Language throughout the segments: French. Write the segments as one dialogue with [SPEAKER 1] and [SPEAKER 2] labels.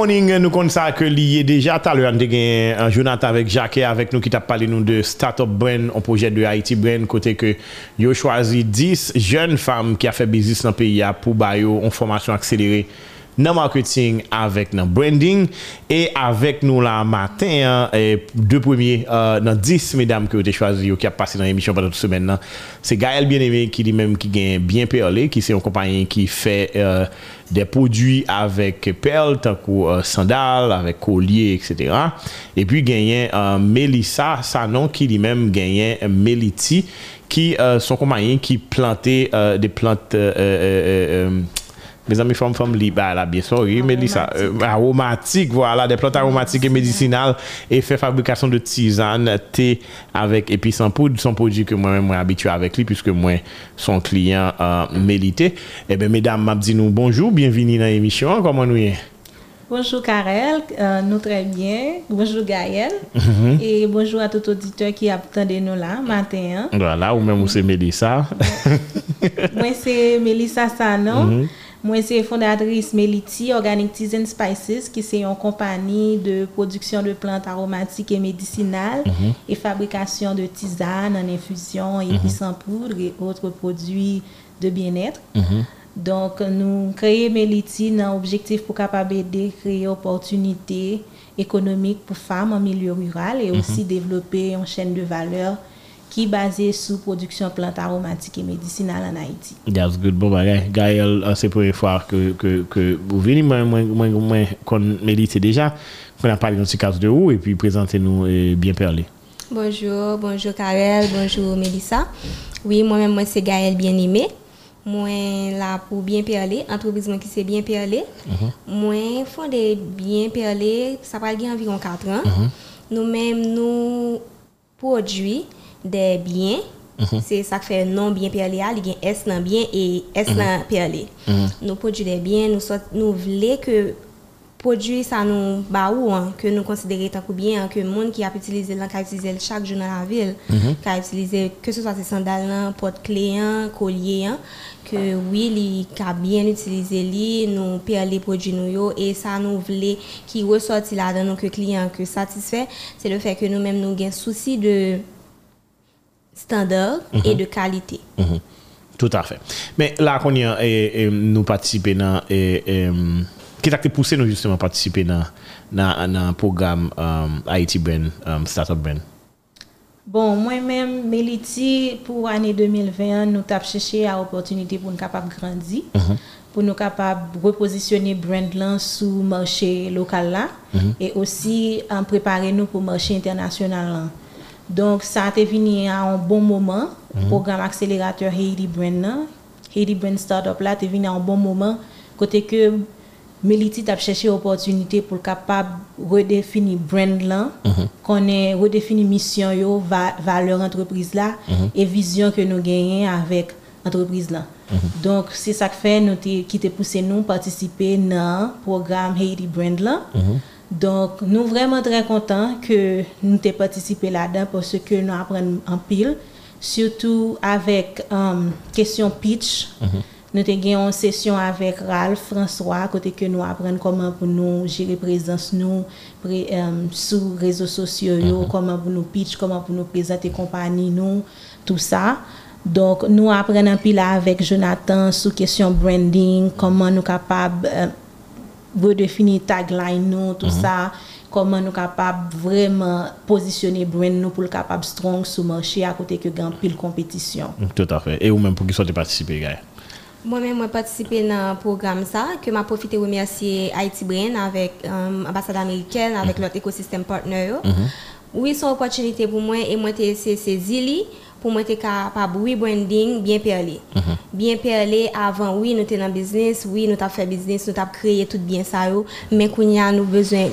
[SPEAKER 1] Morning, nous comptons ça que lié déjà. Tout à l'heure, on a un Jonathan avec Jacques avec nous qui t'a parlé nous de Startup Brand, un projet de Haïti Brand, côté que yo choisi 10 jeunes femmes qui a fait business dans le pays pour bailler en formation accélérée. nan marketing avèk nan branding e avèk nou la matin e, de premier euh, nan 10 medam ki ou te chwazi ou ki ap pase nan emisyon patat semen nan se Gaël Bien-Aimé ki li menm ki gen bien e, perle ki se yon kompanyen ki fe euh, de podwi avèk perle tankou euh, sandal, avèk kolye etc. E pi genyen Melissa Sanon ki li menm genyen Meliti ki e, son kompanyen ki plante de plante e, Mes amis, femme, femme, li, bah, là, bien sûr, oui, mais li, ça, euh, aromatique, voilà, des plantes aromatiques et médicinales, et fait fabrication de tisane, thé avec épices en poudre, son produit que moi-même, moi, habitué avec lui, puisque moi, son client, euh, mérité. Eh bien, mesdames, m'a dit nous bonjour, bienvenue dans l'émission, comment nous y
[SPEAKER 2] Bonjour Karel, euh, nous très bien. Bonjour Gaël. Mm -hmm. Et bonjour à tout auditeur qui attendait nous là, matin.
[SPEAKER 1] Hein? Voilà, ou même mm -hmm. ou c'est Mélissa.
[SPEAKER 2] Moi, c'est Mélissa Sanon. Mm -hmm. Moi, c'est fondatrice Meliti Organic Teas and Spices, qui c'est une compagnie de production de plantes aromatiques et médicinales mhm. et fabrication de tisanes en infusion, et mm en poudre et autres produits de bien-être. Mhm. Donc, nous créons Meliti dans l'objectif pour capable de créer opportunités économiques pour femmes en milieu rural et mhm. aussi développer une chaîne de valeur qui est basé sur production de plantes aromatiques et médicinales en Haïti.
[SPEAKER 1] That's good. Bon, bah, Gaël, c'est la première fois que, que, que vous venez, moi, moi, moi, moi qu'on médite déjà, qu'on a parlé dans ce cas de où, et puis présentez-nous euh, bien parler.
[SPEAKER 3] Bonjour, bonjour Karel, bonjour Mélissa. Oui, moi-même, moi, c'est Gaël Bien-Aimé. Moi, là, pour bien parler, entreprise qui c'est bien parler. Mm Moi, fondé bien parler, ça va environ 4 ans. Mm-hmm. Nous-mêmes, nous produisons des biens. Mhm. C'est ça qui fait non bien perlé, il y a S non bien et S mhm. non perlé. Mhm. Nous produisons des biens, nous, nous voulons que produit ça nous bah hein, que nous considérons tant que bien que le monde qui a utilisé chaque jour dans la ville qui a utilisé que ce soit ces sandales porte clés collier que oui il a bien utilisé li nous payer les produits nous et ça nous voulait qui ressorti là dans nos clients que satisfait c'est le fait que nous même nous gain souci de standard et mhm. de qualité.
[SPEAKER 1] Mhm. Tout à fait. Mais là, qu'on y a, nous participer dans. Qui t'a poussé nous justement participer dans le programme um, Haiti Brand, um, Startup Brand?
[SPEAKER 2] Bon, moi-même, Meliti, pour l'année 2020, nous avons cherché à l'opportunité pour nous capables grandir, mhm. pour nous capables repositionner brand là sur le marché local là, et aussi en préparer nous pour le marché international là. Donc, ça a été venu à un bon moment. Le mhm. programme accélérateur Haiti Brand, Haiti Brand Startup, là, est venu à un bon moment. Côté que Meliti a cherché opportunité pour capable redéfinir brand là, mhm. qu'on ait redéfini mission yo, valeur entreprise là mhm. et vision que nous gagnons avec entreprise là. Donc c'est ça qui fait nous qui te poussé nous participer dans le programme Haiti Brand là. Donc, nous sommes vraiment très contents que nous ayons participé là-dedans parce que nous apprenons en pile, surtout avec um, question pitch. Mm -hmm. Nous avons une session avec Ralph François, côté que nous apprenons comment pour nous gérer présence nous um, sur les réseaux sociaux, mhm. comment pour nous pitch, comment pour nous présenter compagnie nous, tout ça. Donc, nous apprenons pile avec Jonathan sur question branding, comment nous sommes capables euh, redéfinir tagline nous tout mhm. ça comment nous capables vraiment positionner brand nous pour le capable strong sur le marché à côté que grand pile compétition
[SPEAKER 1] mm, tout à fait et ou même pour qui soit participer gars
[SPEAKER 3] moi-même, j'ai participé dans le programme ça, que m'a profité de remercier Haiti Brain avec l'ambassade euh, américaine, avec mm -hmm. écosystème partenaire. Mm -hmm. Oui, c'est une opportunité pour moi et moi, c'est saisi pour moi, être capable rebranding bien parler. Mhm. Bien parler avant, oui, nous sommes dans business, oui, nous avons fait business, nous avons créé tout bien ça, mais qu'on a nous besoin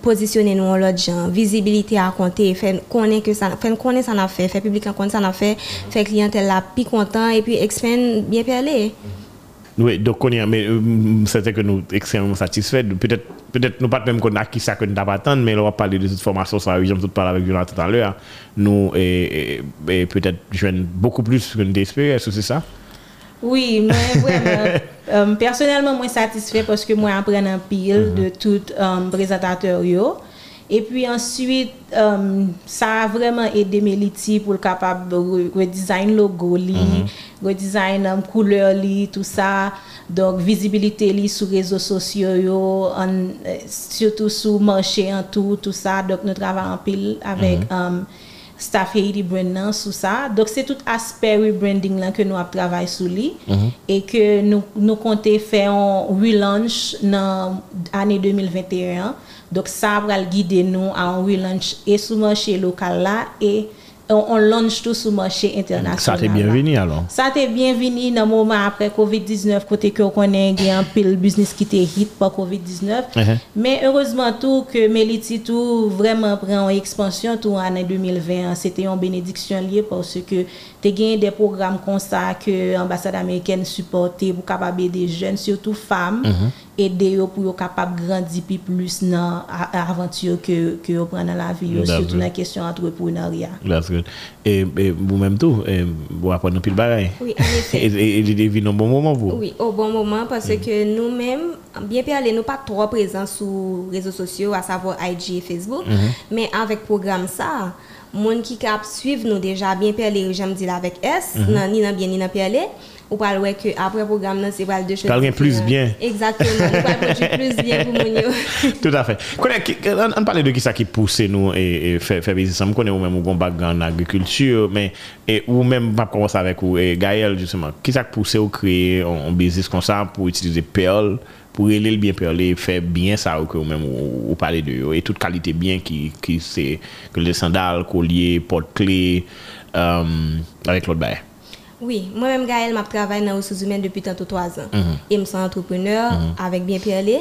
[SPEAKER 3] positionner nous en l'autre genre, visibilité à compter, faire connaître que ça, faire connaître ça a fait, faire public connaître ça a fait, faire clientèle là plus content et puis expand bien parler.
[SPEAKER 1] Oui, donc on est, mais euh, c'était que nous extrêmement satisfaits. Peut-être, peut-être nous pas même qu'on a qui ça que nous pas attendre, mais on va parler de cette formation, ça, j'aime tout parler avec Jonathan tout à l'heure. Nous, et, et, peut-être, joindre beaucoup plus que nous espérons, c'est ça?
[SPEAKER 2] Oui, mwen vremen, um, personelman mwen satisfè paske mwen apren an pil de tout um, prezentateur yo. E pi answit, um, sa a vreman ede Meliti pou l kapab redesign logo li, redesign kouleur li, tout sa. Donk, vizibilite li sou rezo sosyo yo, surtout sou manche an tout, tout sa. Donk, nou travan an pil avèk... staff et rebrand nan sous ça donc c'est tout aspect rebranding là que nous avons travaillé sur lui mm -hmm. et que nous nous comptons faire un relaunch dans l'année 2021 donc ça va guider nous à un relaunch et sous marché local là et on launch tout sou marché international.
[SPEAKER 1] Sa te bienveni alon?
[SPEAKER 2] Sa te bienveni nan mouman apre COVID-19 kote ke konen gen pil business ki te hit pa COVID-19. Men heurezman tou ke Meliti tou vreman pren an ekspansyon tou ane 2020. Se te yon benediksyon liye parce ke te gen de program konsa ke ambasade Ameriken supporte pou kapabe de jen, surtout fam. Ede yo pou yo kapap grandi pi plus nan avantur ke yo pren nan la vi yo, surtout nan kesyon antreprenaria.
[SPEAKER 1] That's good. E bou menm tou, bou apon nou pil bagay?
[SPEAKER 3] Oui, en effet.
[SPEAKER 1] E li devi nou bon mouman pou?
[SPEAKER 3] Oui, ou bon mouman, parce ke nou menm, bien pi ale nou pa tro prezant sou rezo sosyo, a savo IG et Facebook, men avèk program sa, moun ki kap suiv nou deja, bien pi ale, jem di la vek S, nan ni nan bien, ni nan ou pral wè ke apre program nan se pral de chou.
[SPEAKER 1] Pral gen plus bien.
[SPEAKER 3] Eh, exactement, ou pral produ plus bien pou moun yo.
[SPEAKER 1] Tout a fè. Kone, an pale de ki sa ki pousse nou e fè bizis an, konen ou mèm ou gon bagan nan agrikultur, men ou mèm pap konwos avèk ou, Gael, justement, ki sa ki pousse ou kreye an bizis kon sa pou itilize perl, pou rele l bien perle, fè bien sa ou ke ou mèm ou pale de yo, e tout kalite bien ki se, ke le sandal, kolye, pot kle, avèk lot baye.
[SPEAKER 3] Oui, moi-même Gaël m'a travaillé dans les ressources humaines depuis tantôt 3 ans. Et je suis entrepreneur avec Bien Perlé.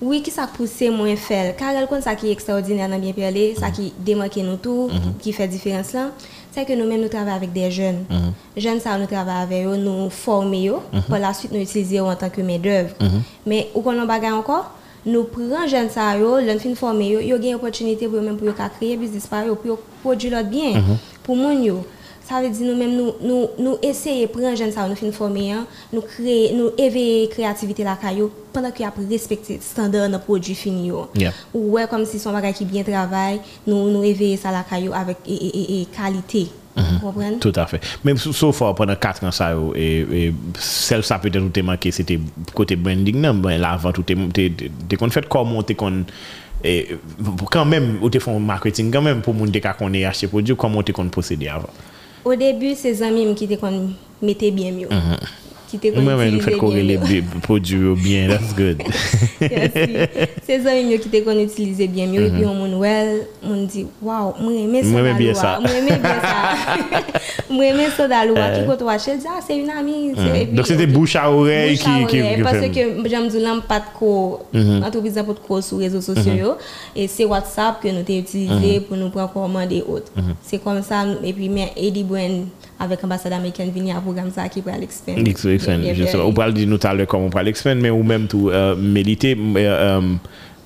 [SPEAKER 3] Oui, qui ça pousse moins faire? Car elle ça qui est extraordinaire dans Bien Perlé, ça qui démarque nous tout, qui fait différence là, c'est que nous-mêmes nous travaillons avec des jeunes. Jeunes ça nous travaillons avec eux, nous formons eux, par la suite nous utilisons en tant que main d'œuvre. Mais où qu'on en encore nous prenons jeunes ça yo, l'on fin former yo, yo une opportunité pour même pour créer business par yo, pour produire l'autre bien. Pour mon yo. Ça veut dire nous-mêmes, nous, nous, nous essayons de prendre jeunes ça, nous finir former, hein. nous créer, nous éveiller créativité la caillou pendant qu'il a respecter standard de produit fini.
[SPEAKER 1] Yeah.
[SPEAKER 3] Ou ouais, comme si son bagage qui bien travaille, nous, nous éveiller ça la caillou avec et, et, et, qualité.
[SPEAKER 1] Mm Tout à fait. Même sauf pendant 4 ans, ça, et, celle ça peut-être où t'es manqué, c'était côté branding, non, ben, l'avant, tout t'es, qu'on fait comment t'es qu'on, et quand même, ou t'es fait marketing, quand même, pour moun te qu'on ait acheté produit, comment t'es qu'on possédé avant?
[SPEAKER 3] Au début, c'est amis qui étaient mettait bien mieux.
[SPEAKER 1] Te fait corréler les produits bien, that's good.
[SPEAKER 3] C'est amis qui te qu'on utilisait bien mieux. Et puis, on m'a well, on dit, waouh, moi, j'aime ça.
[SPEAKER 1] Moi, j'aime bien ça.
[SPEAKER 3] Moi, j'aime bien ça. Moi, j'aime ça dans l'eau. Qui peut toi, je dis, ah, de pas de co sur les réseaux sociaux. Et c'est WhatsApp que nous avons utilisé pour nous prendre commande et autres. C'est comme ça. Et puis, mais Eddie Brand, avec l'ambassade américaine, venir à programme ça qui peut l'expand.
[SPEAKER 1] Ou pral di nou talè kom ou pral l'expand, men ou menm tou Melite,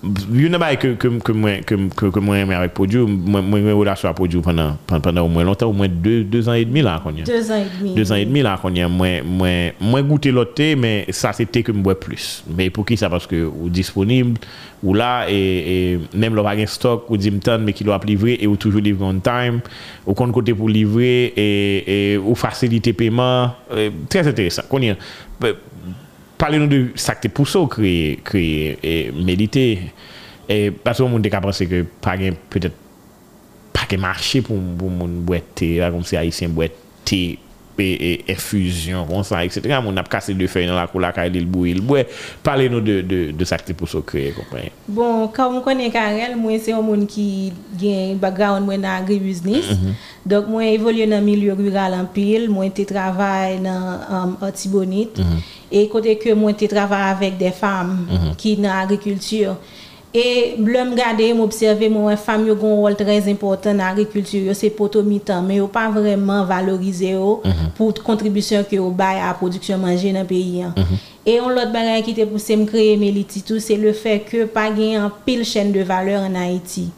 [SPEAKER 1] Yon nan bay ke mwen eme avèk Podjou, mwen mwen relasyon a Podjou pandan ou mwen lontan, ou mwen 2 an et demi la konyen.
[SPEAKER 2] 2 an et demi.
[SPEAKER 1] 2 an et demi la konyen, mwen goute lote, men sa se te ke mwen plus. Men pou ki sa, paske ou disponible, ou la, e menm lò pa gen stok, ou di mtan, men ki lò ap livre, e ou toujou livre on time, ou kon kote pou livre, e ou fasilite pèman, trez enteresan konyen. Pe, parler nous de ça que pour ça créer créer et méditer et parce que monde penser que pas peut-être pas que marché pour pour monde boire comme si haïtien boire e efusyon, kon sa, etc. Moun ap kase de fey nan la kou la ka il bou, il bou, pale nou de sakte pou so kreye, komprene.
[SPEAKER 2] Bon, ka moun konen karel, mwen se yon moun ki gen background mwen nan agri-business, dok mwen evolye nan milyo rural an pil, mwen te travay nan otibonit, E kote ke mwen te travay avèk de fam ki nan agrikultur. E blèm gade, mwen observe mwen fam yo gon wòl trèz important nan agrikultur. Yo se poto mitan, men yo pa vreman valorize yo pou kontribusyon ki yo bay a produksyon manje nan peyi. E yon lot bagay ki te pousse m kreye Meliti tou, se le fè ke pa genyen pil chèn de valeur an Haiti.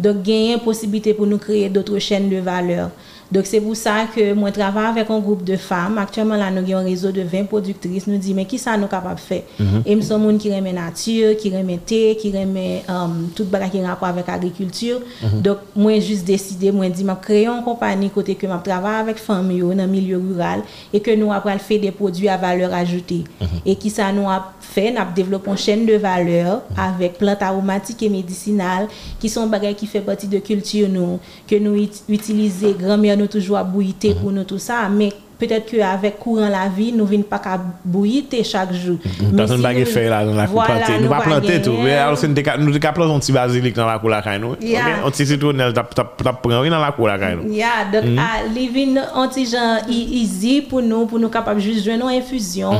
[SPEAKER 2] Dok genyen posibite pou nou kreye doutre chèn de valeur. Donc, c'est pour ça que moi, je travaille avec un groupe de femmes. Actuellement, là, nous avons un réseau de 20 productrices. Nous disons, mais qui ça nous capable de faire? Et nous sommes qui remet nature, qui remet thé, qui remet um, tout bagage qui a rapport avec l'agriculture. Donc, moi, juste décidé, moi, dit, je créer une compagnie côté que je travaille avec femmes dans le milieu rural et que nous, après, fait des produits à valeur ajoutée. Et qui ça nous a fait, nous avons développé une chaîne de valeur avec plantes aromatiques et médicinales qui sont bagages qui fait partie de culture nous, que nous ut- utilisons grand-mère nous toujours à bouillir pour nous tout ça, mais peut-être qu'avec courant la vie, nous ne venons pas qu'à bouillir chaque jour. Mais
[SPEAKER 1] Personne ne va faire là dans la cour. Nous pas planter tout. alors, nous te planter un petit basilic dans la cour la caille? Un petit t'as- t'as pris dans la cour la caille
[SPEAKER 2] donc petit genre e- easy pour nous pour nous capables juste joindre une infusion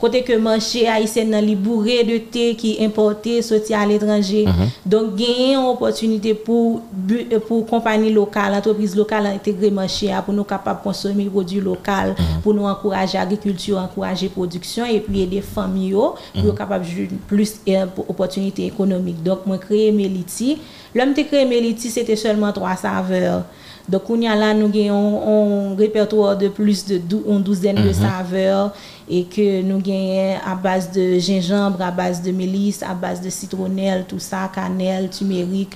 [SPEAKER 2] côté que marché haïtien dans li bourré de thé qui importé sorti à l'étranger. Donc gagner une opportunité pour pour compagnie locale entreprise locale intégrer marché pour nous capables consommer produits locaux pour nous encourager agriculture encourager production et puis aider famille yo, pour nous capables joindre plus euh, opportunités économiques. Donc moi créé Meliti l'homme te créé Meliti c'était seulement trois saveurs. Donc, on y a là, nous avons un répertoire de plus de dou- une douzaine de saveurs et que nous gagnons à base de gingembre, à base de mélisse, à base de citronnelle, tout ça, cannelle, turmeric.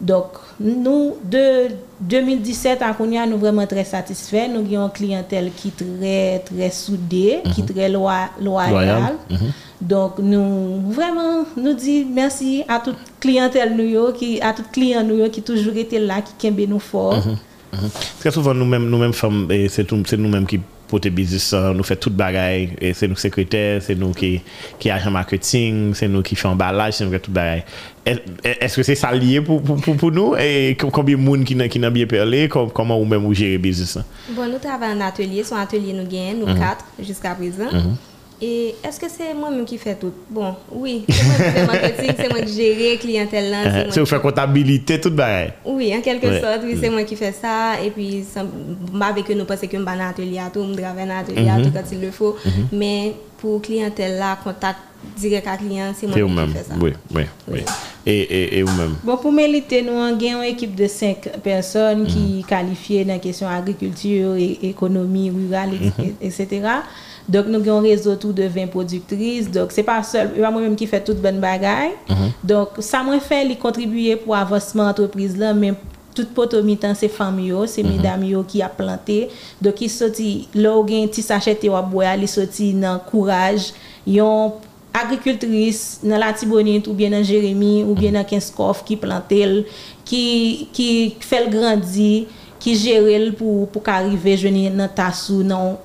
[SPEAKER 2] Donc, nous, de 2017 à Kounia, nous vraiment très satisfaits. Nous avons une clientèle qui est très, très soudée, qui est très loi- loyale.
[SPEAKER 1] Loyale.
[SPEAKER 2] Donc, nous, vraiment, nous disons merci à toute clientèle nous, qui, à tout client nous, qui toujours été là, qui kembe nous fort.
[SPEAKER 1] Très souvent, nous-mêmes, nous-mêmes femmes, c'est nous-mêmes qui pote bizis euh, nou fè tout bagay, e, se nou sekretèr, se nou ki, ki ajan marketing, se nou ki fè ambalaj, se nou fè tout bagay. E, e, eske se sa liye pou, pou, pou, pou nou? E kombi moun ki nan, nan biye perle, koman kom ou mèm ou jere bizis?
[SPEAKER 3] Bon, nou travè an atelier, son atelier nou gen, nou mm -hmm. kat, jiska prezant. Mm -hmm. Et est-ce que c'est moi-même qui fais tout? Bon, oui. C'est moi qui fais marketing, c'est moi qui gère clientèle là. c'est
[SPEAKER 1] vous
[SPEAKER 3] qui-
[SPEAKER 1] faites comptabilité, tout bagaille.
[SPEAKER 3] Oui, en quelque
[SPEAKER 1] Ouais.
[SPEAKER 3] sorte, oui, c'est moi qui fais ça. Et puis, moi, avec eux, nous pensons que je suis dans l'atelier à tout, je travaille dans l'atelier à tout quand il le faut. Mais pour clientèle là, contact direct à client, c'est moi qui fais ça.
[SPEAKER 1] Oui, oui, oui.
[SPEAKER 3] Oui.
[SPEAKER 1] Et, et, et vous-même?
[SPEAKER 2] Bon, pour Mélité, nous avons une équipe de cinq personnes qui qualifiées dans la question agriculture et économie rurale, et- et- etc. Dok nou gen rezo tou de 20 produktris. Dok se pa sol, e yo a mwen menm ki fè tout ben bagay. Mm -hmm. Dok sa mwen fè li kontribuye pou avosman antropriz la, men tout poto mitan se fam yo, se mm -hmm. midam yo ki a planté. Dok ki soti, lò gen ti sachet te wap boya, li soti nan kouraj. Yon agrikultris nan la tibonit ou bien nan Jeremie ou bien nan Kenskov ki planté l, ki, ki fèl grandi. Qui gère pour pour qu'arriver joindre dans tassou dans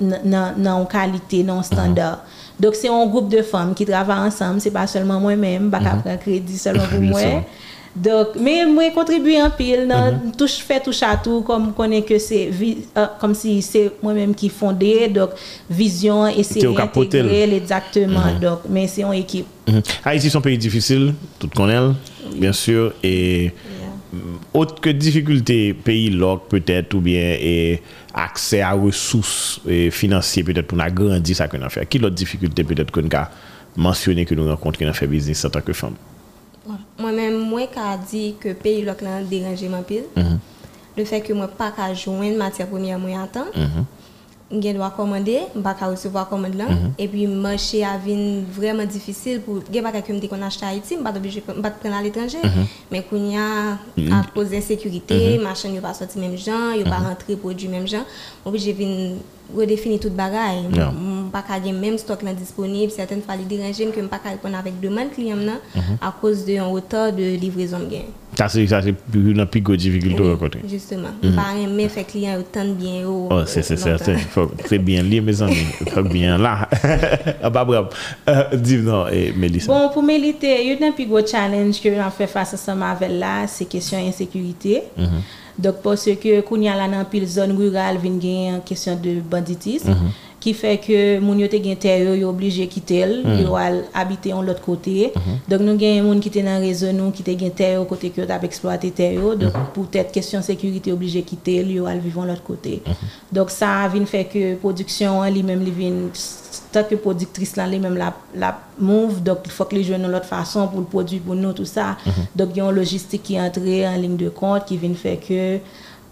[SPEAKER 2] dans qualité, dans standard. Donc c'est un groupe de femmes qui travaillent ensemble, c'est pas seulement moi-même, pas qu'à prendre crédit seulement pour moi. Donc, mais moi, contribuer en pile, dans touche fait touche à tout, comme connaît que c'est, euh, comme si c'est moi-même qui fondé, donc, vision, essayer
[SPEAKER 1] C'est au capotel.
[SPEAKER 2] d'intégrer, exactement, donc, mais c'est une équipe.
[SPEAKER 1] Mhm. Haïti, c'est un pays difficile, tout connaît, bien sûr, et autre que difficulté pays loc peut-être ou bien et accès à ressources financières peut-être pour agrandir ça qu'on a fait. Quelle autre difficulté peut-être qu'on a mentionné que nous rencontrons dans faire business en tant que femme?
[SPEAKER 3] Moi-même, moi qui dit que pays loc là dérangé ma pile. Mm -hmm. Le fait que moi pas qu'à joindre matière première moi en temps. Mm -hmm. Je dois commander, je pas qu'à recevoir commande là et puis marché a vraiment difficile pour je pas que qu'on achète à Haïti, je pas obligé pas prendre à l'étranger. Mais qu'on y a à cause d'insécurité, machin yo pas sorti même gens, yo pas rentrer produit même gens, obligé vinn redéfinir toute bagaille.
[SPEAKER 1] Yeah.
[SPEAKER 3] M pa ka gen même stock là disponible, certaines fois les déranger que m pa ka répondre avec demande client là à cause de un retard de livraison de gain.
[SPEAKER 1] Ça, c'est ça, c'est plus une plus grosse difficulté à rencontrer.
[SPEAKER 3] Justement, m pa même fait client autant bien yo.
[SPEAKER 1] Oh, c'est c'est certain. Faut- C'est bien lié, mes amis. Faut bien là. ah, bah, bravo. Euh, dis non, et Mélissa.
[SPEAKER 2] Bon, pour Mélité, il y a un plus gros challenge que l'on fait face ensemble avec là, c'est question insécurité. Donc, parce que quand y a là dans pile zone rurale, vient une question de banditisme, qui fait que moun yo te gen terre yo yo obligé quitter elle mm. yo al habiter en l'autre côté mm -hmm. donc nous gen moun qui te dans réseau nous qui te gen terre au côté que t'a exploiter terre donc mm -hmm. pour peut-être question sécurité obligé quitter yo al vivre en l'autre côté -hmm. donc ça vient fait que production li même li vient tant que productrice là lui-même la la move donc il faut que les jeunes de l'autre façon pour le produit pour nous tout ça mhm. donc il y a une logistique qui est entrée en ligne de compte qui vient fait que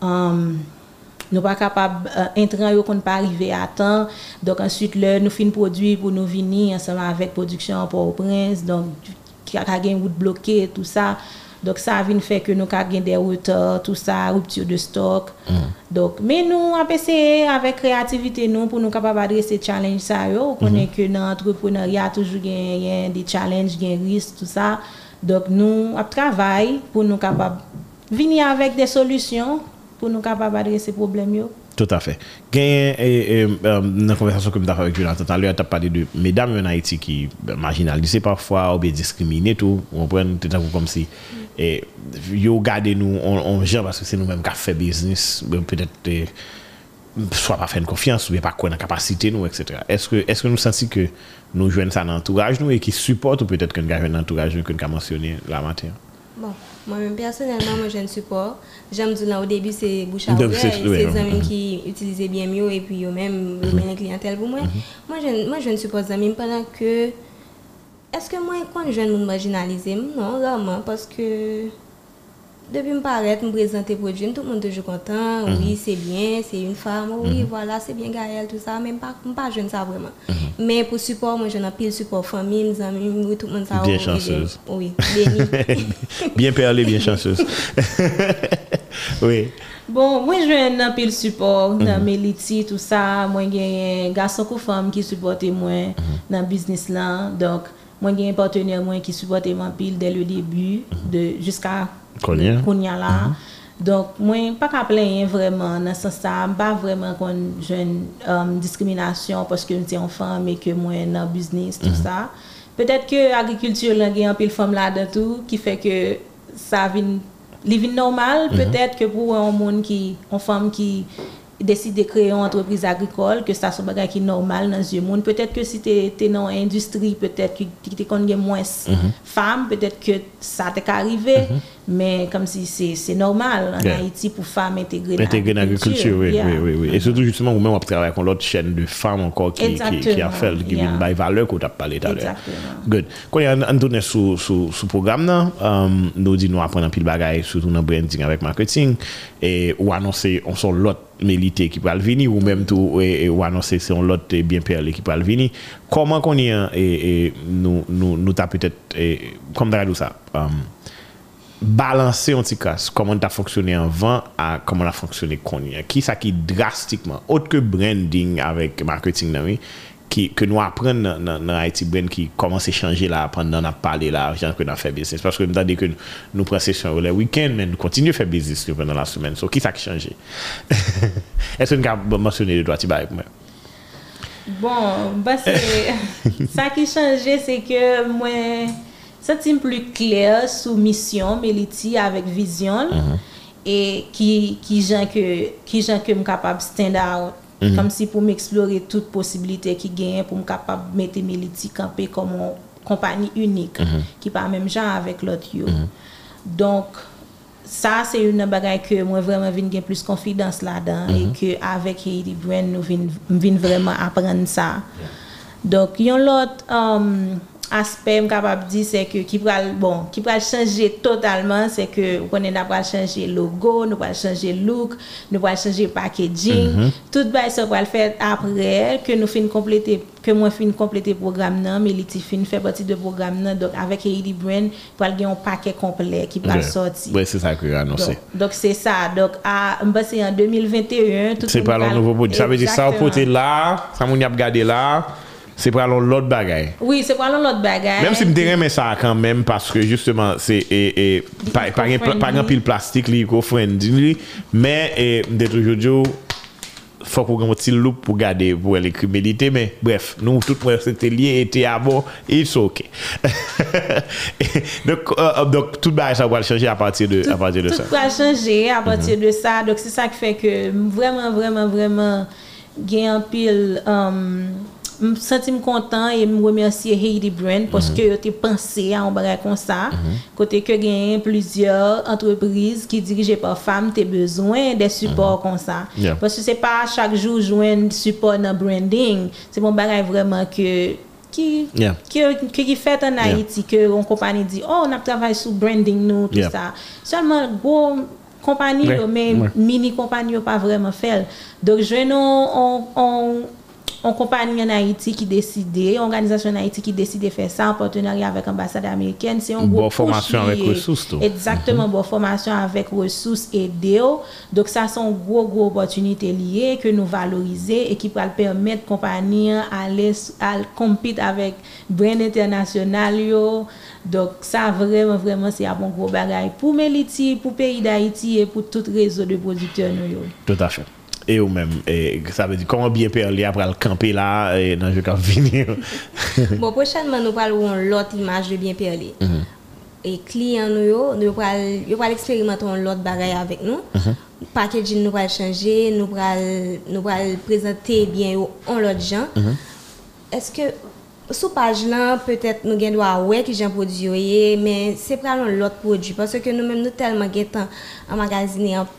[SPEAKER 2] um, nous pas capable euh, intrants yo qu'on pas arriver à temps. Donc ensuite là nous fin produit pour nous venir ensemble avec production pour prince donc qui a gagné route bloquée tout ça. Donc ça vient fait que nous avons des retards, tout ça, rupture de stock. Donc, mais nous avons essayé avec créativité nous pour nous capables adresser challenge ça yo. On connaît que dans l'entrepreneuriat toujours il y a des challenges, des risques, tout ça. Donc nous avons travaillé pour nous capables venir avec des solutions pour nous capables d'adresser ces problèmes. Yo.
[SPEAKER 1] Tout à fait. Gain, et, dans e, conversation que nous avons avec Jonathan tout à l'heure, tu as parlé de mesdames en Haïti qui marginalisées parfois ou bien discriminées, tout. On prend tout à coup comme si. Et, yo gardé nous en gens parce que c'est nous-mêmes qui avons fait business. Peut-être e, soit pas faire confiance ou bien pas connaître la capacité nous etc est-ce que est-ce que nous sentons que nous jouons ça dans l'entourage nous et qui supporte ou peut-être que nous avons un entourage que nous a mentionné la
[SPEAKER 3] matin Moi-même, personnellement, moi, je ne support. J'aime dire là, au début, c'est bouche à oreille.
[SPEAKER 1] C'est-
[SPEAKER 3] les
[SPEAKER 1] oui.
[SPEAKER 3] amis qui utilisaient bien mieux et puis eux-mêmes,
[SPEAKER 1] Mhm.
[SPEAKER 3] eux-mêmes, la clientèle pour moi. Moi, je, moi, je ne suppose amis pendant que. Est-ce que moi, quand je me marginaliser Non, vraiment, parce que. Depuis me paraître, me présenter produit, tout le monde est toujours content.
[SPEAKER 1] Mhm.
[SPEAKER 3] Oui, c'est bien, c'est une femme. Oui, voilà, c'est bien Gaël, tout ça. Même pas, même pas jeune ça vraiment.
[SPEAKER 1] Mhm.
[SPEAKER 3] Mais pour support, moi, j'en ai pile support famille, mes amis, oui, tout le monde ça.
[SPEAKER 1] Bien
[SPEAKER 3] oui,
[SPEAKER 1] chanceuse.
[SPEAKER 3] Oui.
[SPEAKER 1] Bien perlé, bien chanceuse. oui.
[SPEAKER 2] Bon, moi je nan pile support dans Meliti, tout ça. Moi j'ai un garçon ou femme qui supporte moi dans le business là. Donc, moi j'ai un partenaire moi qui supporte moi pile dès le début de jusqu'à
[SPEAKER 1] Konya.
[SPEAKER 2] Konya la. Mm -hmm. Donk mwen pa ka plenye vreman nan san sa, mba vreman kon jen um, diskriminasyon poske mwen te yon fam e ke mwen nan biznis, tout mm -hmm. sa. Petet ke agrikultur lan gen apil fam la dan tou ki fe ke sa vin, li vin normal. Mm -hmm. Petet ke pou yon moun ki, yon fam ki deside kreye yon entreprise agrikol, ke sa sou bagay ki normal nan zye moun. Petet ke si te, te nan industri, petet ki te kon gen mwens mm -hmm. fam, petet ke sa te ka arrive. Mhm. Men kom si se normal an
[SPEAKER 1] Haiti
[SPEAKER 2] pou fam entegre nan
[SPEAKER 1] agrikultur. Entegre nan
[SPEAKER 2] agrikultur,
[SPEAKER 1] oui, oui, oui. Et surtout justement ou men wap travay kon lot chen de fam ankon ki a fel,
[SPEAKER 2] ki
[SPEAKER 1] vin bay valeur kon tap pale taler.
[SPEAKER 2] Exactement.
[SPEAKER 1] Good. Kon yon an tonen sou program nan, euh, nou di nou apren an pil bagay, sou tou nan branding avèk marketing, ou anonsè on son lot mélité qui peut venir ou même tout et, ou annoncer c'est un lot bien perlé qui peut venir comment qu'on y a et, nous nous nous peut-être comme dans ça um, balancer en tout cas comment tu as fonctionné avant à comment tu as fonctionné. Qui ça qui drastiquement, autre que branding avec marketing, oui, qui, que nous apprenons dans, Haïti Brand qui commence à changer là pendant qu'on a parlé là, genre que nous fait business. Parce que nous que nous, nous prenons session le week-end, mais nous continuons à faire business pendant la semaine. So, qui ça qui a changé? Est-ce que nous avons mentionné de toi, Tibaï, pour moi?
[SPEAKER 2] Bon, bah c'est ça qui changeait, c'est que moi, Se tim pli kler sou misyon Meliti avèk vizyon mm -hmm. e ki, ki jan ke, ke m kapab stand out mm -hmm. kom si pou m eksplore tout posibilite ki gen pou m kapab mette Meliti kampe komon kompani unik mm -hmm. ki pa mèm jan avèk lot yo. Mhm. Donk sa se yon nan bagay ke mwen vreman vin gen plus konfidans la dan mm -hmm. e mhm. ke avek Heidi Brand nou vin, vin vreman apren sa. Yeah. Dok yon lot um, aspect m capable dire c'est que qui pral bon, qui pral changer totalement c'est que on est pral changer logo, nous pral changer look, nous pral changer packaging, tout bail ça pral fin fin nan, Liti fin fait partie de programme nan donc avec Haiti Brand pral gen un paquet complet qui pral
[SPEAKER 1] Ouais.
[SPEAKER 2] sortir.
[SPEAKER 1] Ouais, c'est ça que j'ai annoncé.
[SPEAKER 2] Donc, donc c'est ça. Donc à m'pas c'est en 2021 tout pral-
[SPEAKER 1] nouveau produit. Ça veut dire ça, au
[SPEAKER 2] Exactement.
[SPEAKER 1] côté là, ça moun y a regardé c'est pour aller l'autre bagaille.
[SPEAKER 2] Oui, c'est pour aller l'autre bagaille.
[SPEAKER 1] Même si me mais ça quand même parce que justement c'est et, et par exemple pile plastique li friendly mais et de toujours faut qu'on ait un petit loop pour garder pour les méditer mais bref, nous tout moi c'était lié était e à bon, it's OK. donc euh, euh, donc tout bagaille ça va changer à partir de tout, à partir de
[SPEAKER 2] tout
[SPEAKER 1] ça.
[SPEAKER 2] Tout va changer à partir mm -hmm. de ça. Donc c'est ça qui fait que vraiment vraiment vraiment gain pile um, me senti me content et me remercier Haiti Brand parce que te pensé à un bagage comme ça. Côté que gagne plusieurs entreprises qui dirigées par femmes, tu besoin des supports comme ça.
[SPEAKER 1] Yeah.
[SPEAKER 2] Parce que c'est pas chaque jour joindre support dans branding. C'est mon bagage vraiment que qui
[SPEAKER 1] Yeah.
[SPEAKER 2] qui fait en Haïti que une compagnie dit oh on a travaillé sur branding nous tout
[SPEAKER 1] Yeah.
[SPEAKER 2] ça seulement gros yo, men mini kompani yo pa vreman fel. Dok jwen nou an kompani an Haiti ki deside, organizasyon an Haiti ki deside fe sa, an partenari avèk ambasade Ameriken, se yon
[SPEAKER 1] bo formasyon avèk resous tou.
[SPEAKER 2] Exactement, bo formasyon avèk resous e deyo. Dok sa son gwo gwo opotunite liye ke nou valorize e ki pral permèt kompani al kompit avèk brand internasyonal yo, Dok sa vremen vremen se apon gro bagay pou Meliti, pou peyi d'Haïti et pou tout rezo de yo.
[SPEAKER 1] Tout a fè. E ou men, sa ve di, koman biye perli apre al kampe la nan jok ap vini yo?
[SPEAKER 3] Bon, pochanman nou pral ou an lot imaj de biye perli. E kliyan nou yo, nou pral eksperimenton lot bagay avek nou. Packaging nou pral chanje, nou pral prezante bien yo an lot jan. Eske... Sou page lan, peut-et nou gen do a we ki jen prodjou ye, men se pralon lot prodjou, parce ke nou men nou telman gen tan a magazine an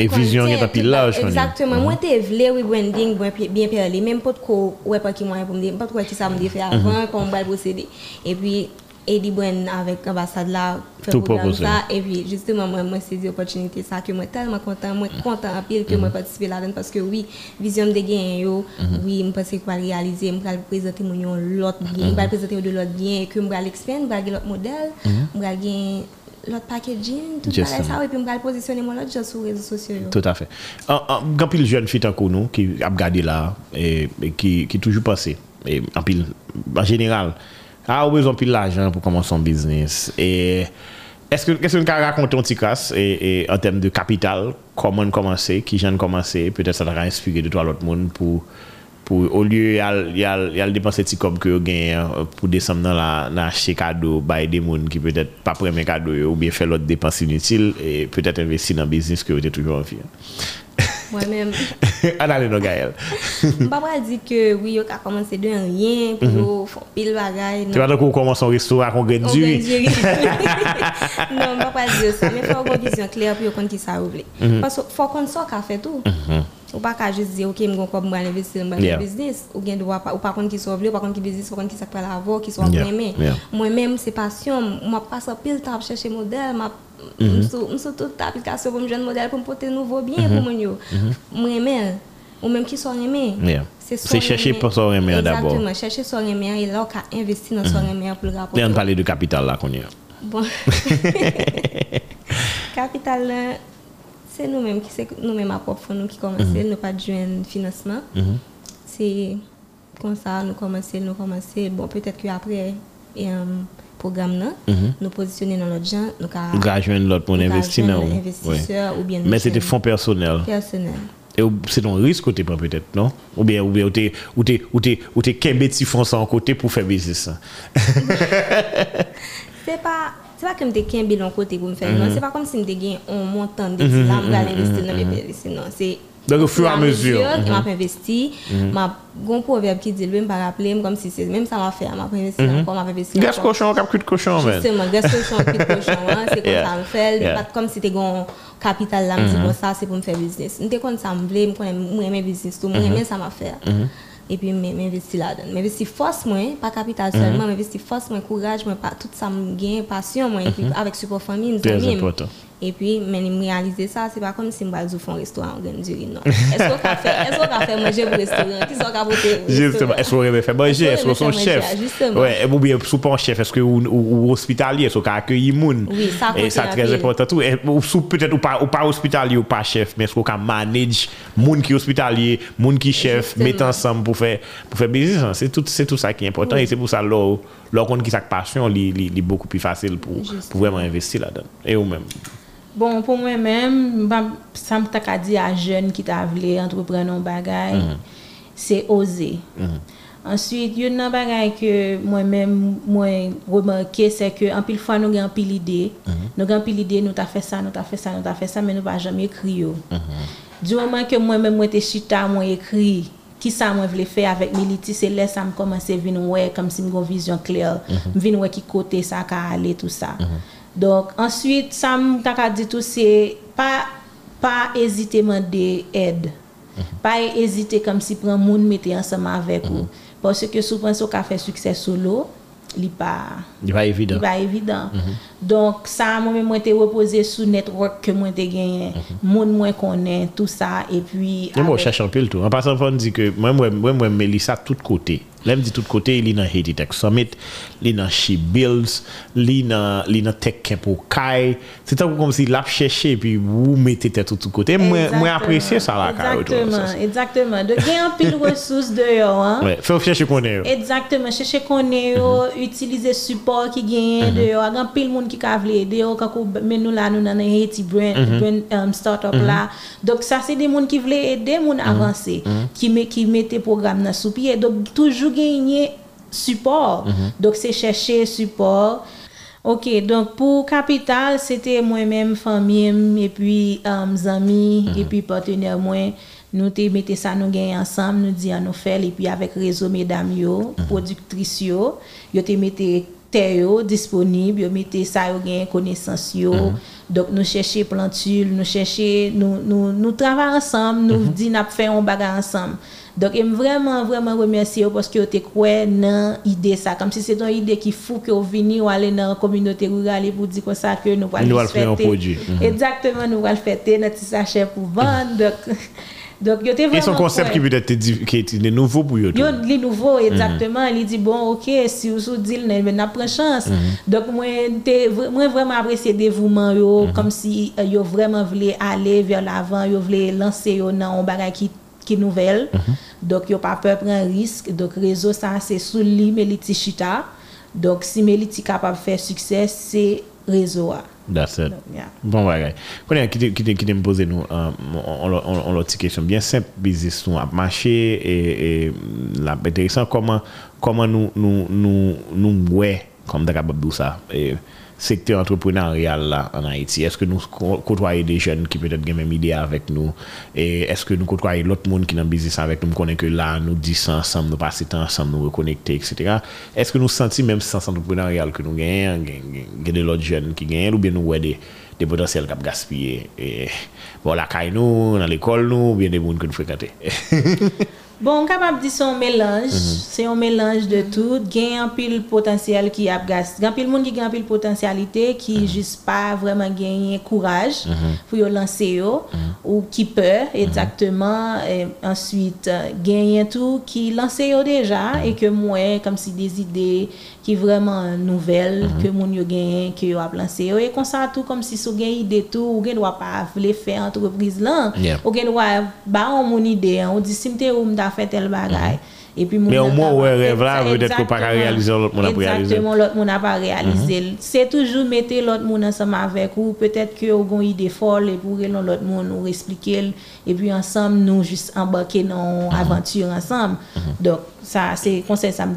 [SPEAKER 1] E tan pil la,
[SPEAKER 3] jwani. Exactement, mwen te vle rebranding bien perli, men mpot ko we pa ki mwen pou mde, mpot ko we ki sa mde fe avan kon mbal posede. E pi, Edi Bwen avèk ambasade la fè program sa, e pi justeman mwen mwen sezi opotunite sa ke mwen telman kontan, mwen kontan apil ke mwen patisipe la den, paske wè, vizyon de gen yo, wè mwen pase kwa realize, mwen pral prezente mwen yon lot gen, mwen pral prezente yon de lot gen, ke mwen pral ekspen, mwen pral gen lot model, mwen lot packaging, tout sa, wè pi mwen pral posisyone mwen lot jòs sou rezo sosyo yo.
[SPEAKER 1] Tout a fè. Gampil jen fit an konou ki ap gade la, ki toujou pase, gampil, an jeneral, a ou bezon pil la ajan pou koman son biznis e eske nou ka rakonte yon ti kras e an tem de kapital koman komanse, ki jen komanse petè sa ta ka inspire de to alot moun pour au lieu il y a dépenser petit comme que gagne euh, pour descendre dans la dans acheter cadeau by des monde qui peut-être pas premier cadeau ou bien faire l'autre dépense inutile et peut-être investir dans business que
[SPEAKER 3] vous êtes
[SPEAKER 1] toujours en vie. Moi-même.
[SPEAKER 3] Anna Leno Gaël. Papa dit que oui, on a commencé de rien, puis mhm. on fait
[SPEAKER 1] pile bagaille. Tu vas non. donc on commence un restaurant
[SPEAKER 3] qu'on gagne du. Non, papa dit ça, mais faut une vision claire puis on compte qui ça ouvre. Mhm. Parce qu'il faut qu'on sorte qu'a fait tout. Mhm. Ou pa ka jist di, ok, mgon kob mwen investi, mwen yeah. biznis, ou gen dwa, ou pa kon ki sou vle, ou pa kon ki biznis, ou pa kon ki sak pa la avò, ki sou avò yeah. mwen men. Mwen men, se pasyon, mwen pa sa pil tap chèche model, mwen mm -hmm. sou tout aplikasyon pou mwen jwen model pou mwen pote nouvo bien mm -hmm. pou mm-hmm. mwen yo. Mm -hmm. Mwen men, ou même qui sont aimés.
[SPEAKER 1] Yeah. C'est chercher pour son aimé d'abord.
[SPEAKER 3] Exactement, chercher son aimé et là, on a investi dans son mm-hmm. aimé pour le
[SPEAKER 1] rapporter. Et on parle de capital là qu'on y a.
[SPEAKER 3] Bon. capital là, euh, se nou men, nou men apop foun nou ki komanse, nou pa djwen finansman. Se kon sa nou komanse, nou komanse, bon, petèt ki apre, am... program nan, nou posisyonè nan lot jan, nou ka...
[SPEAKER 1] Nou ka jwen lot pou n'investi nan ou.
[SPEAKER 3] L'investisseur ou bien...
[SPEAKER 1] Men se te fon personel.
[SPEAKER 3] Personel.
[SPEAKER 1] E ou se ton risk ou te pren peut-et, non? Ou bien ou te kembe ti fon sa an kote pou fè bizis sa?
[SPEAKER 3] Se pa... se pa ke m de ken bilon kote pou m fè nan, se pa kom si m de gen an montan de ti la m gale investi nan me peri, se nan, se...
[SPEAKER 1] Donc, au fur et à mesure.
[SPEAKER 3] Je m'ai investi. Je un proverbe qui dit, je me rappeler, comme si c'est même ça m'a fait. Je m'ai investi mm-hmm. encore, je m'ai
[SPEAKER 1] investi. Gaz cochon, cap de cochon, man.
[SPEAKER 3] Justement, gaz cochon, cap de cochon, c'est comme ça me fait. Pas comme si c'était un capital là, je me dis, mm-hmm. bon, ça, c'est pour me faire business. Je me dis, ça me voulait, je connais mon business, tout, moi, mm-hmm. ça m'a fait. E pi mwen investi la den. Mwen investi fos mwen, pa kapital solman, mwen mm -hmm. investi fos mwen, kouraj mwen, pa tout sa mwen gen, pasyon mwen, mm -hmm. avèk support fami, nou fami. Trèz important. E pi meni m realize sa, se pa kom si m bazou fon restoran gen diri nan. Esko ka fe manje pou restoran? Ki so ka vote restoran?
[SPEAKER 1] Justement, esko reme fe manje? Esko son chef?
[SPEAKER 3] Justement.
[SPEAKER 1] Ou bien sou pon chef, esko ou hospitalier, esko ka akyeyi moun?
[SPEAKER 3] Oui, kote
[SPEAKER 1] apil. Sa trez important. Ou peut-être ou pa hospitalier ou pa chef, men esko ka manage moun ki hospitalier, moun ki chef, met ansam pou fe bizis. Se tout sa ki important. E se pou sa lor kon ki sak pasyon li beaucoup pi fasil pou vweman investi la dan. E ou men.
[SPEAKER 2] Bon, pou mwen men, sa m tak a di a jen ki ta vle entrepren nou bagay, se oze. Ensuite, yon nan bagay ke mwen men mwen remarke, se ke an pil fwa nou gen pil ide, nou gen pil ide nou ta fe sa, nou ta fe sa, nou ta fe sa, men nou pa jam ekri yo. Di waman ke mwen men mwen te chita mwen ekri, ki sa mwen vle fe avèk militi, se lè sa m komanse vin wè, kam si m gon vizyon kler, m vin wè ki kote sa ka ale tout sa. Donk, answit, sa m tak a ditou se, pa ezite man de ed. Pa ezite kam si pran moun mette ansama avek ou. Pwosye ke sou pran sou ka fe sukses solo, li pa
[SPEAKER 1] Di pa evidant.
[SPEAKER 2] li pa evidant. Donk sa mwen mwen te repose sou network ke mwen te genyen. Moun mwen konen, tout sa, e pi...
[SPEAKER 1] Mwen mwen
[SPEAKER 2] avek-
[SPEAKER 1] chache an pil tou. An pasan fon di ke mwen mwen mwen mwen Melissa tout kote. Lem di tout kote, li nan Haiti Tech Summit, li nan She Builds, nan li nan Tech Camp Kai. Se tan pou kom si lap chèche pi wou mette tè tout
[SPEAKER 2] Exactement.
[SPEAKER 1] apresye sa la ka.
[SPEAKER 2] Exactement, exactement. De gen an pil resous de yo, an.
[SPEAKER 1] Ouais, fè ou chèche konen yo.
[SPEAKER 2] Exactement, chèche konen yo, utilize support ki genyen de yo, agan pil moun ki ka vle ede yo, kakou men nou la nou nan Haiti brand, brand um, startup la. Donc sa se de moun ki vle ede moun avanse, ki, me, ki mette program nan sou piye. Donc toujou genye support. Donc se chèche support. Ok, donc pour Capital, c'était moi-même, famille, et puis um, amis, et puis partenaire moi. Nous te mettons ça nous gagner ensemble, nous disons nous faire et puis avec réseau mesdames yo, productrices yo, yo te mettez terre disponible, mettez ça yo gagner connaissance yo. Donc nous chercher plantule, nous chercher nous nous nous travaillons ensemble, nous dit n'a fait un bagage ensemble. Donc, je vraiment, vraiment remercier parce que vous avez quoi dans l'idée ça. Comme si c'est une idée qui fou que vous venez ou aller dans la communauté rurale pour dire comme ça que nous allons
[SPEAKER 1] Nous faire un produit. Mhm.
[SPEAKER 2] Exactement, nous allons fêter notre sachet pour vendre. Donc, donc, yo
[SPEAKER 1] E
[SPEAKER 2] vraiment
[SPEAKER 1] son konsept
[SPEAKER 2] quoi.
[SPEAKER 1] ki peut-être di- ki eti de nouvo pou yo
[SPEAKER 2] li nouveau exactement, il dit bon OK, si vous sou dit nan n'a prend chance. Donc moi moi vraiment apprécié dévouement yo comme si euh, yo vraiment voulait aller vers l'avant, yo voulait lancer yo dans un bagage qui qui nouvelle. Donc yo pas peur prendre risque. Donc réseau ça c'est sous li Meliti Chita. Donc si Meliti capable de faire succès, c'est réseau a.
[SPEAKER 1] That's it.
[SPEAKER 2] Donc, yeah.
[SPEAKER 1] Bon bagay. Konen, ki te mpose nou, euh, on lò ti kesyon, byen semp bizis nou ap mache, e mm, la peterisan, koman nou nou nou mwè, kom da kabab dou sa, e... sekte entrepreneurial la an Haiti. Eske nou kotwaye de jen ki peut-être gen menm ide avek nou e eske nou kotwaye lot moun ki nan business avek nou m konen ke la nou di sa ansam, nou pase tan ansam, nou rekonekte, etc. Eske nou senti menm sens entrepreneurial ke nou gen, gen, gen, gen de lot jen ki gen, ou bien nou wè de de potansiyel kap gaspye e, bon la kay nou, nan l'ekol nou, ou bien de moun ke nou frekante.
[SPEAKER 2] Bon, kapap di son mélange, mm -hmm. se yon mélange de tout, gen yon pil potansiyel ki ap gas. Gen pil moun ki gen pil potansiyalite ki mm -hmm. jis pa vreman gen yon kouraj mm -hmm. pou yo lanse yo, oh, mm-hmm. ou ki pe, mm-hmm. exactement, et ensuite euh, gen yon tout ki lanse yo deja, e ke mwen kom si des ide ki vreman nouvel, ke mm-hmm. moun yo gen, ki yo ap lanse yo, e konsa tout kom si sou gen ide tout, ou gen dwa pa vle fe entreprise lan,
[SPEAKER 1] yeah.
[SPEAKER 2] ou gen dwa ba an moun ide, an, ou di simte ou mda mta fè tel bagay. Pi moun
[SPEAKER 1] Mais au moins,
[SPEAKER 2] ka-
[SPEAKER 1] ouais, rêve là, peut-être qu'on pas réaliser, l'autre a pas réalisé.
[SPEAKER 2] Exactement, l'autre moun a pas réalisé. C'est toujours mettre l'autre moun ensemble avec ou peut-être que ou gon ide folle et pour l'autre moun ou expliquer et puis ensemble nous juste embarquer dans aventure ensemble. Donc ça c'est conseil ça me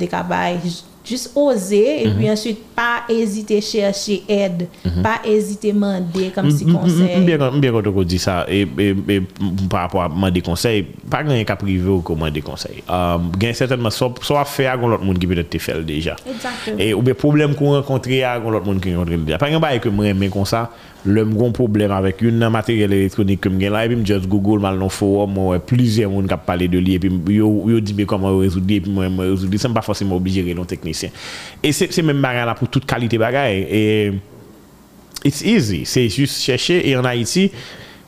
[SPEAKER 2] Jus oze, mm -hmm. e pi answit pa ezite chershe ed, mm -hmm. pa ezite mande kom si konsey.
[SPEAKER 1] Mbyen konton kon di sa, e, e, e par rapport a mande konsey, pa gen yon ka prive ou kon mande konsey. Um, gen certainman, so, so a fe a kon lot moun ki petet te fel deja.
[SPEAKER 2] Exactly.
[SPEAKER 1] E ou be problem kon renkontre a kon lot moun ki renkontre deja. Pa gen ba e ke mwen men kon sa, le m gon problème avec une matériel électronique que je là et puis je just google mal dans forum ouais plusieurs monde qui parlé de lui et puis yo yo dit mais comment résoudre et puis moi moi résoudre ça pas forcément obligé de non technicien et c'est même bagarre là pour toute qualité bagarre et it's easy c'est juste chercher et en Haïti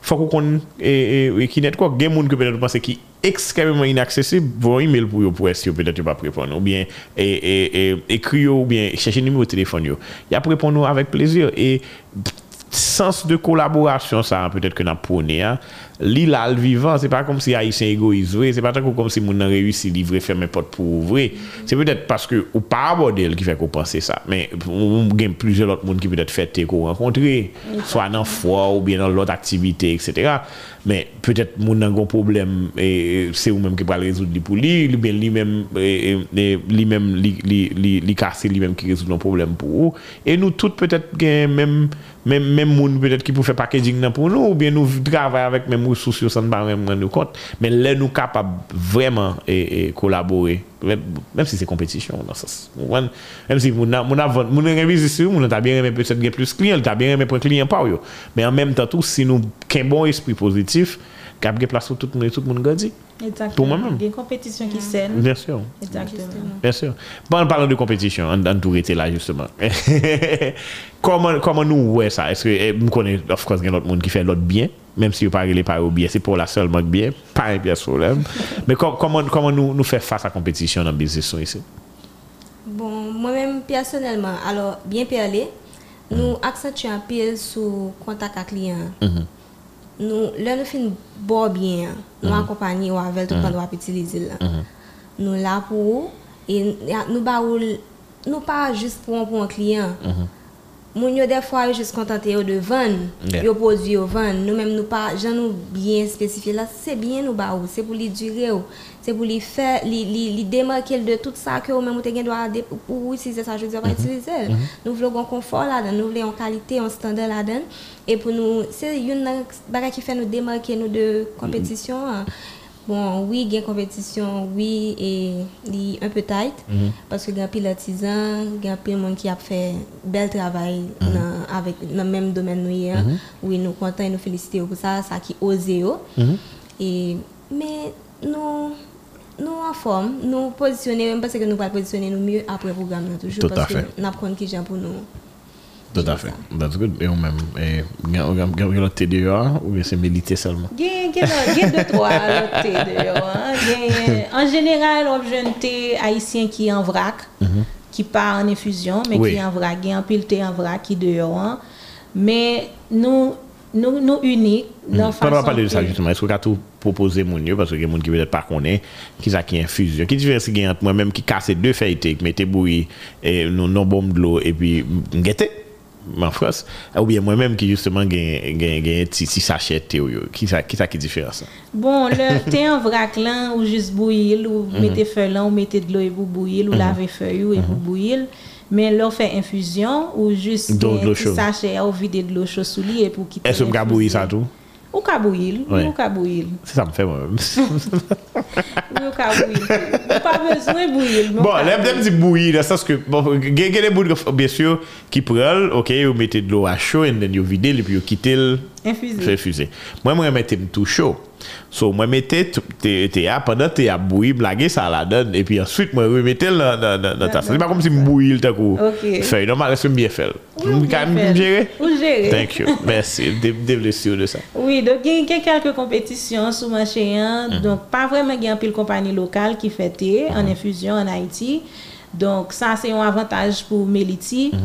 [SPEAKER 1] faut qu'on et, et, qui e net quoi des monde que peut-être penser qui extrêmement inaccessible vos email pour pour si peut-être pas répondre ou bien et, et, et écrire ou bien chercher numéro de téléphone yo y a répondre avec plaisir et sens de collaboration, ça, peut-être que nous prôné, hein, l'île le vivant, c'est pas comme si Haïtien égoïste, c'est pas comme si nous avons réussi à livrer, faire mes portes pour ouvrir. C'est peut-être parce que, ou pas modèle qui fait qu'on pense ça. Mais, on a plusieurs autres monde qui peut-être fêté qu'on rencontrer, soit dans foi ou bien dans l'autre activité, etc. Mais, peut-être, nous avons un problème, et c'est vous-même qui va le résoudre pour lui, ou bien lui-même, lui-même, lui-même, lui-même qui résout nos problèmes pour vous. Et nous tous, peut-être, même, Même, même moun peut-être qui peut faire packaging nan pour nous, ou bien nous travaillons avec même ressources sans ne pas rendre compte. Mais là, nous sommes capables vraiment de collaborer, même si c'est compétition. Dans sens. Même si nous avons révisé nous avons bien aimé peut-être plus clients, nous avons bien aimé pour client par yo. Mais en même temps, tout, si nous avons un bon esprit positif, nous avons place pour tout le monde, tout le monde
[SPEAKER 2] Exactement.
[SPEAKER 1] Pour moi-même.
[SPEAKER 2] Des compétitions qui saines.
[SPEAKER 1] Bien sûr.
[SPEAKER 2] Exactement.
[SPEAKER 1] Bien sûr. Bon, en parlant de compétition, en, en tout été là, justement. comment, comment nous voyons ça? Est-ce que, eh, nous connaissons, of course, il y a l'autre monde qui fait l'autre bien, même si vous parlez pas au bien, c'est pour la seule marque bien, pas un bien problème. Mais com- comment, comment nous, nous faire face à la compétition dans le business ici?
[SPEAKER 3] Bon, moi-même, personnellement, alors, bien parler, nous accentuons un peu sur contact avec client. nou, lè nou fin bo byen, nou mm -hmm. akompany ou avèl tout mhm. pan wap itilize la. Mhm. Nou la pou ou, e nou ba ou, nou pa jist pou an pou an kliyen, mhm. Moun yo des fois juste contenté yo de vendre,
[SPEAKER 1] Yeah.
[SPEAKER 3] yo produit yo vendre. Nous même nous pas j'en nous bien spécifié là, c'est bien nous ba c'est pour lui durer c'est pour lui faire démarquer de tout ça que même te doit pour utiliser ça, je pas utiliser. Nous voulons un confort là nous voulons une qualité, un standard là dedans et pour nous c'est une bagage qui fait nous démarquer nous de compétition. hein. Bon, oui, il y a une compétition, oui, et un peu tight, parce que il y a pile artisan, il y a pile monde qui a fait bel travail dans, avec, dans le même domaine nous hier. Oui, nous contents et nous félicitons pour ça, ça qui osé. Et, mais nous, nous en forme, nous positionner, même parce que nous pas positionner nous mieux après le programme toujours,
[SPEAKER 1] Tout à
[SPEAKER 3] parce
[SPEAKER 1] fait.
[SPEAKER 3] que nous apprenons qui j'aime pour nous.
[SPEAKER 1] Tout à fait. That's good. Et on même, et, il y a l'autre TDA, ou bien c'est milité seulement?
[SPEAKER 2] Gen, gen, gen deux, trois lot te de yo. hein. Gen, en général, on jeune thé haïtien qui en vrac, qui part en infusion, mais
[SPEAKER 1] Oui.
[SPEAKER 2] qui en vrac. Gen, pile thé en vrac qui de yo. hein. Mais nous, nous, nous uniques, dans
[SPEAKER 1] Pendant
[SPEAKER 2] façon
[SPEAKER 1] parler de ça
[SPEAKER 2] que-
[SPEAKER 1] justement, est-ce que tu as tout proposé mon yo parce que il y a des gens qui peut-être pas connaît qui ça qui infusion. Qui différence qu'il y a entre moi-même qui casse deux feuilletés, qui mettait bouillie et en France, ou bien moi-même qui justement gagne si sachet qui ça qui ça qui différence
[SPEAKER 2] Bon, le thé en vrac là ou juste bouillir ou mhm. mettez feu là ou mettez de l'eau et vous bouillir ou mhm. laver feuille et vous mhm. bouillir men lò fè infusyon ou
[SPEAKER 1] jist
[SPEAKER 2] sachè ou vide dlo chosou li e pou kite.
[SPEAKER 1] E sou mga bouyi sa tou?
[SPEAKER 2] Ou ka
[SPEAKER 1] bouil,
[SPEAKER 2] ou ka bouil.
[SPEAKER 1] Se sa m fè mwen.
[SPEAKER 2] Ou ka bouil. Ou pa bezwen bouil. Non
[SPEAKER 1] bon, lèm dèm di bouil, sa skè, gen gen de bouil, bien sûr, ki pral, ok, yo mette de l'eau a chou, and then yo vide, li pi yo kite
[SPEAKER 2] l...
[SPEAKER 1] Infuse. Infuse. Mwen mwen mette m tou chou. So, moi, mettez t'es à pendant t'es à bouillir, blaguer ça la donne, et puis ensuite, moi, je mettais le dans, ta C'est pas comme si je bouillis le coup.
[SPEAKER 2] Ok.
[SPEAKER 1] Feuille, normal, est-ce que bien fait? Même
[SPEAKER 2] fait.
[SPEAKER 1] gérer?
[SPEAKER 2] Ou gérer.
[SPEAKER 1] Thank you. Merci. Dé- Développez sur de ça.
[SPEAKER 2] Oui, donc il y a quelques compétitions sous marché. hein. Donc, pas vraiment il y a un pile compagnie locale qui fait thé en infusion en Haïti. Donc, ça, c'est un avantage pour Meliti. Il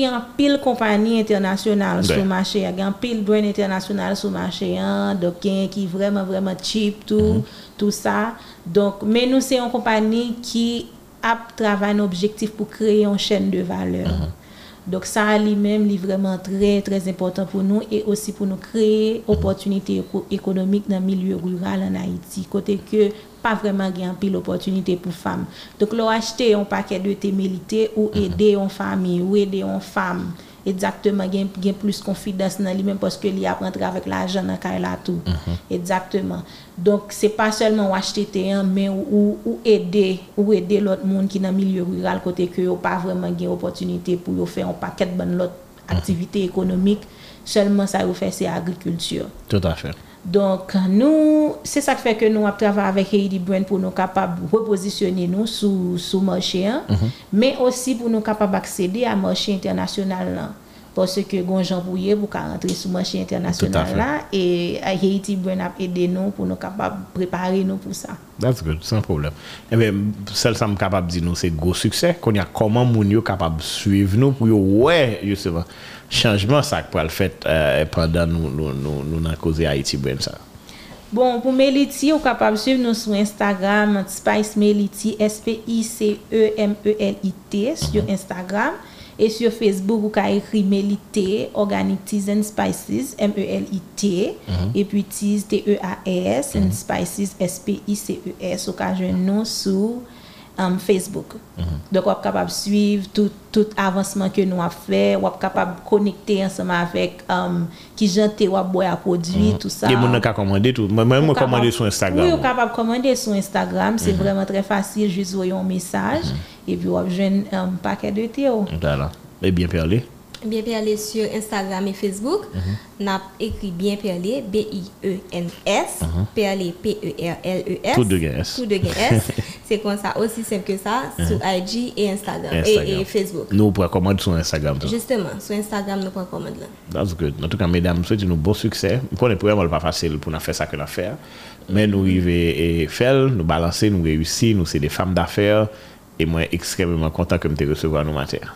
[SPEAKER 2] y a un pile compagnie internationale
[SPEAKER 1] Ouais.
[SPEAKER 2] sur le marché. Il y a un pile brand international sur le marché. hein. Y a qui vraiment, vraiment cheap, tout, tout ça. Donc, mais nous, c'est une compagnie qui a travaillé un objectif pour créer une chaîne de valeur. Donc ça lui-même est vraiment très très important pour nous et aussi pour nous créer opportunités éco- économiques dans le milieu rural en Haïti. Côté que pas vraiment gain pile opportunité pour femmes. Donc là acheter un paquet de thé mélité ou aider une famille ou aider une femme exactement gain gain plus confiance dans lui-même parce que lui apprend avec l'argent dans là tout. Exactement. Donc c'est pas seulement acheter hein, mais ou, ou, aider ou aider l'autre monde qui dans le milieu rural côté que pas vraiment gain opportunité pour faire un paquet de bonnes l'autre activité économique seulement ça yo fait c'est agriculture.
[SPEAKER 1] Tout à fait.
[SPEAKER 2] Donc, nous, c'est ça qui fait que nous avons travaillé avec Heidi Brand pour nous capables de repositionner nous sous, sous marché, hein, mais aussi pour nous capables d'accéder à marché international. là. Poske gonjan pouye pou ka rentre sou manche
[SPEAKER 1] internasyonal
[SPEAKER 2] la. E Haiti Brain ap ede nou pou nou kapab prepare nou pou sa.
[SPEAKER 1] That's good, san problem. Ebe, eh sel sa m kapab di nou se go suksè. Kon ya koman moun yo kapab suiv nou pou yo wè, yo se va. Chanjman sa k pou al fèt euh, pandan nou, nou, nou, nou nan koze Haiti Brain sa.
[SPEAKER 2] Bon, pou Meliti, ou kapab suiv nou sou Instagram, Spice Meliti, S-P-I-C-E-M-E-L-I-T, sou Instagram. Mm -hmm. Et sur Facebook, vous pouvez écrire Melite, Organic Teas and Spices, M-E-L-I-T. Et puis Teas, T-E-A-S, and Spices, S-P-I-C-E-S. Vous pouvez nous sur um, Facebook. Donc, vous êtes capable de suivre tout, tout avancement que nous avons fait. Vous êtes capable de connecter ensemble avec um, qui janté ou à produit, tout ça.
[SPEAKER 1] Et nan ka commander tout. Moi même moi
[SPEAKER 2] Ou
[SPEAKER 1] commander sur Instagram.
[SPEAKER 2] Oui, vous capable de commander sur Instagram. C'est vraiment très facile. Juste voyez un message. Et puis, vous avez un paquet de thé. oh.
[SPEAKER 1] Voilà. Et bien parlé.
[SPEAKER 3] Bien Perlé sur Instagram et Facebook.
[SPEAKER 1] Mhm.
[SPEAKER 3] N'a écrit Bien Perlé, B-I-E-N-S, Perlé, P-E-R-L-E-S.
[SPEAKER 1] Mhm. Tout de gain S.
[SPEAKER 3] Tout de S. C'est comme ça, aussi simple que ça, sur IG et Instagram, et-
[SPEAKER 1] Instagram.
[SPEAKER 3] Et, Facebook.
[SPEAKER 1] Nou pou rekomande sur Instagram.
[SPEAKER 3] Justement, sur Instagram, nous prenons commande là.
[SPEAKER 1] That's good. En tout cas, mesdames, souhaite nou bon succès. Mwen konen pou yon pas facile pou nan fè sa ke nan fè. Men nou rive e fel, nou balanse, nou reyusi, nou se de fam d'affaires. E mwen ekstremement kontan ke mte recevo an nou mater.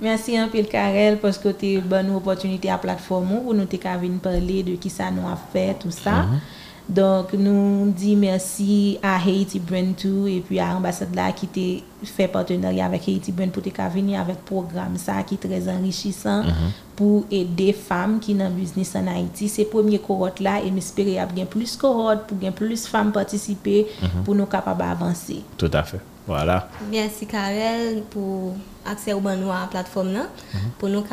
[SPEAKER 2] Merci un peu Karel parce que tu as bonne opportunité à la plateforme pour nous venir parler de qui ça nous a fait, tout ça. Donc, nous dit merci à Haiti Brand tout et puis à l'ambassade là qui t'a fait partenariat avec Haiti Brand pour te venir avec programme ça qui est très enrichissant pour aider femmes qui dans business en Haïti. C'est premier cohorte là et m'espérer qu'il y a bien plus cohorte pour bien plus femmes participer pour nous capables d'avancer.
[SPEAKER 1] Tout à fait. Voilà.
[SPEAKER 3] Merci Karel pour accès au bon nous à la plateforme là. Pour nous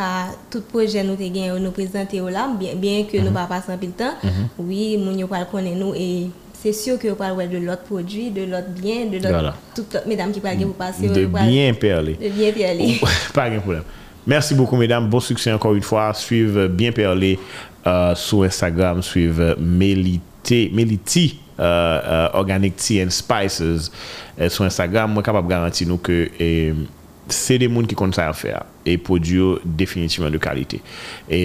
[SPEAKER 3] tout projet nous gagne nous présenter là bien, bien que nous pas passer un peu de temps. Oui, yo pas connaître nous et c'est sûr que vous parlez de l'autre produit, de l'autre bien, de l'autre
[SPEAKER 1] Voilà.
[SPEAKER 3] toutes mesdames qui parlent vous passer
[SPEAKER 1] De bien perler.
[SPEAKER 3] de bien puis aller.
[SPEAKER 1] Pas de problème. Merci beaucoup, mesdames. Bon succès encore une fois. Suivez bien Perlé euh, sur Instagram. Suivez Melité, Meliti uh, organic tea and spices euh, sou Instagram, mwen kapap garanti nou ke eh, se de moun ki kon sa a fè a e podyo definitivman de kalite e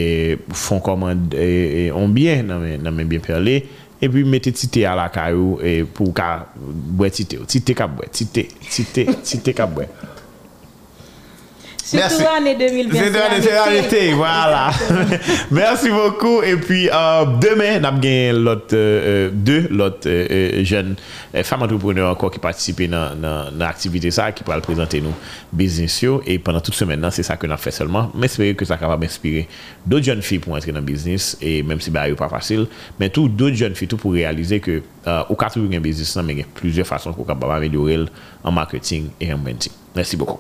[SPEAKER 1] fon komand e, e on byen nan men, nan men byen perle e pi mette tite a la karou e pou ka bwe tite ou tite ka bwe, tite, tite, tite ka bwe
[SPEAKER 2] Surtout l'année 2020.
[SPEAKER 1] C'est arrêté, voilà. Merci beaucoup. Et puis, euh, demain, nous avons l'autre, euh, euh, deux, l'autre euh, euh jeune euh, femme entrepreneur encore qui participe dans, dans, dans l'activité ça, qui pourra présenter nous business. Et pendant toute semaine, c'est ça que nous fait seulement. Mais j'espère que ça va m'inspirer d'autres jeunes filles pour entrer dans le business. Et même si ce n'est pas facile, mais tout d'autres jeunes filles tout pour réaliser que au cas où il y a un business, mais il y a plusieurs façons pour améliorer en marketing et en branding. Merci beaucoup.